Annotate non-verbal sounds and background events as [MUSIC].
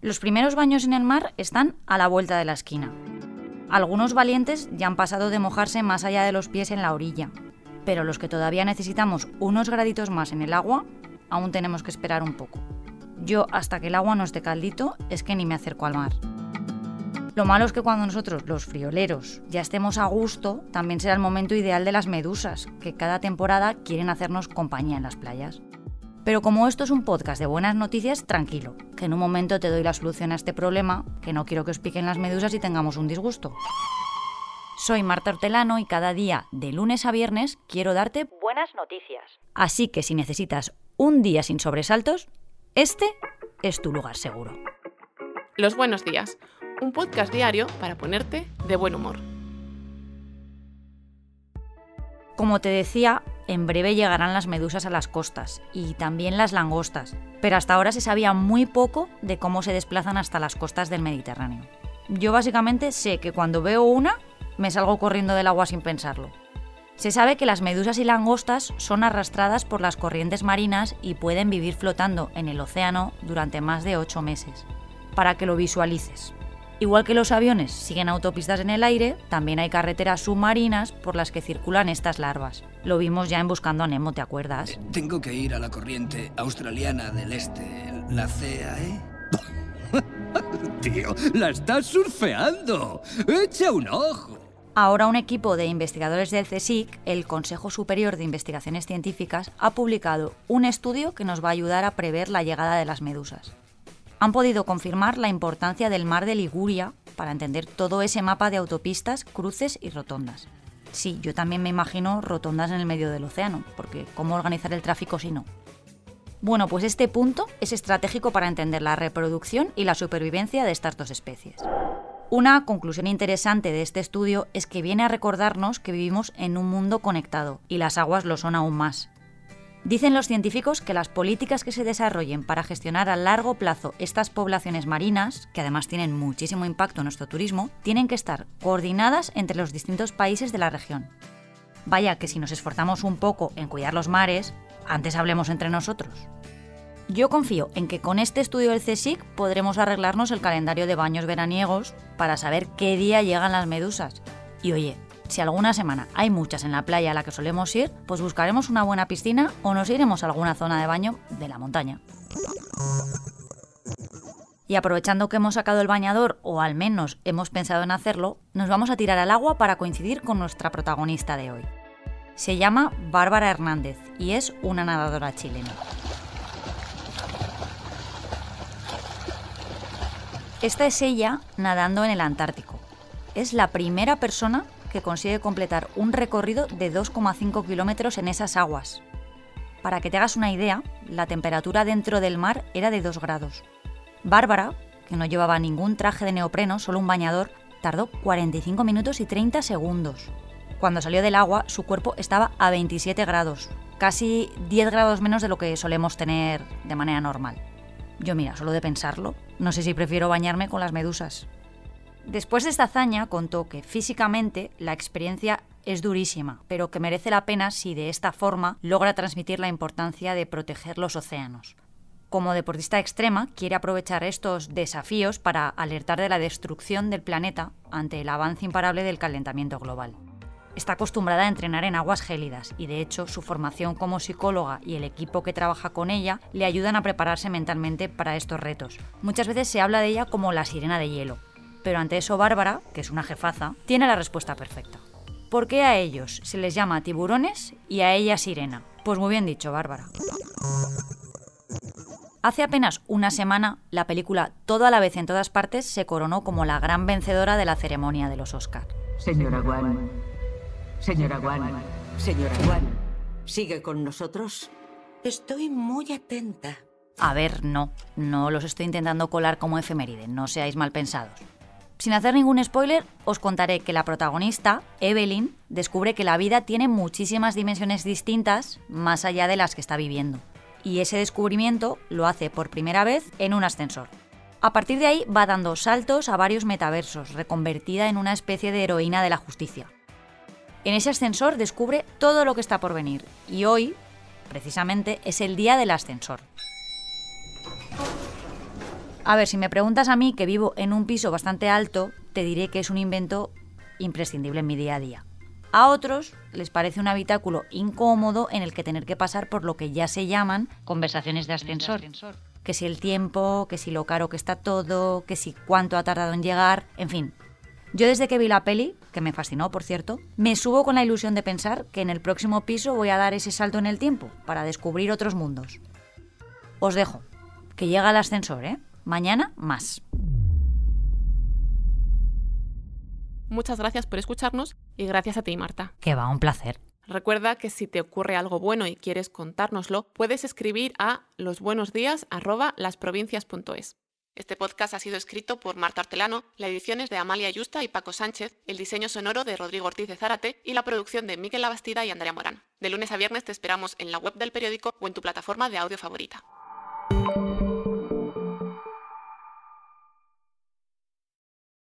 Los primeros baños en el mar están a la vuelta de la esquina. Algunos valientes ya han pasado de mojarse más allá de los pies en la orilla, pero los que todavía necesitamos unos graditos más en el agua, aún tenemos que esperar un poco. Yo, hasta que el agua no esté caldito, es que ni me acerco al mar. Lo malo es que cuando nosotros, los frioleros, ya estemos a gusto, también será el momento ideal de las medusas, que cada temporada quieren hacernos compañía en las playas. Pero como esto es un podcast de buenas noticias, tranquilo, que en un momento te doy la solución a este problema, que no quiero que os piquen las medusas y tengamos un disgusto. Soy Marta Hortelano y cada día, de lunes a viernes, quiero darte buenas noticias. Así que si necesitas un día sin sobresaltos, este es tu lugar seguro. Los buenos días, un podcast diario para ponerte de buen humor. Como te decía, en breve llegarán las medusas a las costas y también las langostas, pero hasta ahora se sabía muy poco de cómo se desplazan hasta las costas del Mediterráneo. Yo básicamente sé que cuando veo una, me salgo corriendo del agua sin pensarlo. Se sabe que las medusas y langostas son arrastradas por las corrientes marinas y pueden vivir flotando en el océano durante más de 8 meses. Para que lo visualices. Igual que los aviones siguen autopistas en el aire, también hay carreteras submarinas por las que circulan estas larvas. Lo vimos ya en Buscando a Nemo, ¿te acuerdas? Eh, tengo que ir a la corriente australiana del este, la CAE. [LAUGHS] Tío, la estás surfeando. Echa un ojo. Ahora un equipo de investigadores del CSIC, el Consejo Superior de Investigaciones Científicas, ha publicado un estudio que nos va a ayudar a prever la llegada de las medusas. Han podido confirmar la importancia del mar de Liguria para entender todo ese mapa de autopistas, cruces y rotondas. Sí, yo también me imagino rotondas en el medio del océano, porque ¿cómo organizar el tráfico si no? Bueno, pues este punto es estratégico para entender la reproducción y la supervivencia de estas dos especies. Una conclusión interesante de este estudio es que viene a recordarnos que vivimos en un mundo conectado, y las aguas lo son aún más. Dicen los científicos que las políticas que se desarrollen para gestionar a largo plazo estas poblaciones marinas, que además tienen muchísimo impacto en nuestro turismo, tienen que estar coordinadas entre los distintos países de la región. Vaya que si nos esforzamos un poco en cuidar los mares, antes hablemos entre nosotros. Yo confío en que con este estudio del CSIC podremos arreglarnos el calendario de baños veraniegos para saber qué día llegan las medusas. Y oye, si alguna semana hay muchas en la playa a la que solemos ir, pues buscaremos una buena piscina o nos iremos a alguna zona de baño de la montaña. Y aprovechando que hemos sacado el bañador, o al menos hemos pensado en hacerlo, nos vamos a tirar al agua para coincidir con nuestra protagonista de hoy. Se llama Bárbara Hernández y es una nadadora chilena. Esta es ella nadando en el Antártico. Es la primera persona que consigue completar un recorrido de 2,5 kilómetros en esas aguas. Para que te hagas una idea, la temperatura dentro del mar era de 2 grados. Bárbara, que no llevaba ningún traje de neopreno, solo un bañador, tardó 45 minutos y 30 segundos. Cuando salió del agua, su cuerpo estaba a 27 grados, casi 10 grados menos de lo que solemos tener de manera normal. Yo mira, solo de pensarlo, no sé si prefiero bañarme con las medusas. Después de esta hazaña contó que físicamente la experiencia es durísima, pero que merece la pena si de esta forma logra transmitir la importancia de proteger los océanos. Como deportista extrema, quiere aprovechar estos desafíos para alertar de la destrucción del planeta ante el avance imparable del calentamiento global. Está acostumbrada a entrenar en aguas gélidas y de hecho su formación como psicóloga y el equipo que trabaja con ella le ayudan a prepararse mentalmente para estos retos. Muchas veces se habla de ella como la sirena de hielo, pero ante eso Bárbara, que es una jefaza, tiene la respuesta perfecta. ¿Por qué a ellos se les llama tiburones y a ella sirena? Pues muy bien dicho, Bárbara. Hace apenas una semana, la película Todo a la vez en todas partes se coronó como la gran vencedora de la ceremonia de los Oscar. Señora Wan, Señora Wan, señora Wan, ¿sigue con nosotros? Estoy muy atenta. A ver, no, no los estoy intentando colar como efeméride, no seáis mal pensados. Sin hacer ningún spoiler, os contaré que la protagonista, Evelyn, descubre que la vida tiene muchísimas dimensiones distintas más allá de las que está viviendo. Y ese descubrimiento lo hace por primera vez en un ascensor. A partir de ahí va dando saltos a varios metaversos, reconvertida en una especie de heroína de la justicia. En ese ascensor descubre todo lo que está por venir y hoy precisamente, es el día del ascensor. A ver, si me preguntas a mí, que vivo en un piso bastante alto, te diré que es un invento imprescindible en mi día a día. A otros les parece un habitáculo incómodo en el que tener que pasar por lo que ya se llaman conversaciones de ascensor. Que si el tiempo, que si lo caro que está todo, que si cuánto ha tardado en llegar, en fin. Yo desde que vi la peli, que me fascinó por cierto, me subo con la ilusión de pensar que en el próximo piso voy a dar ese salto en el tiempo para descubrir otros mundos. Os dejo, que llega el ascensor, ¿eh? Mañana más. Muchas gracias por escucharnos y gracias a ti, Marta. Que va, un placer. Recuerda que si te ocurre algo bueno y quieres contárnoslo, puedes escribir a losbuenosdías@lasprovincias.es. Este podcast ha sido escrito por Marta Hortelano, la edición es de Amalia Yusta y Paco Sánchez, el diseño sonoro de Rodrigo Ortiz de Zárate y la producción de Miquel Labastida y Andrea Morán. De lunes a viernes te esperamos en la web del periódico o en tu plataforma de audio favorita.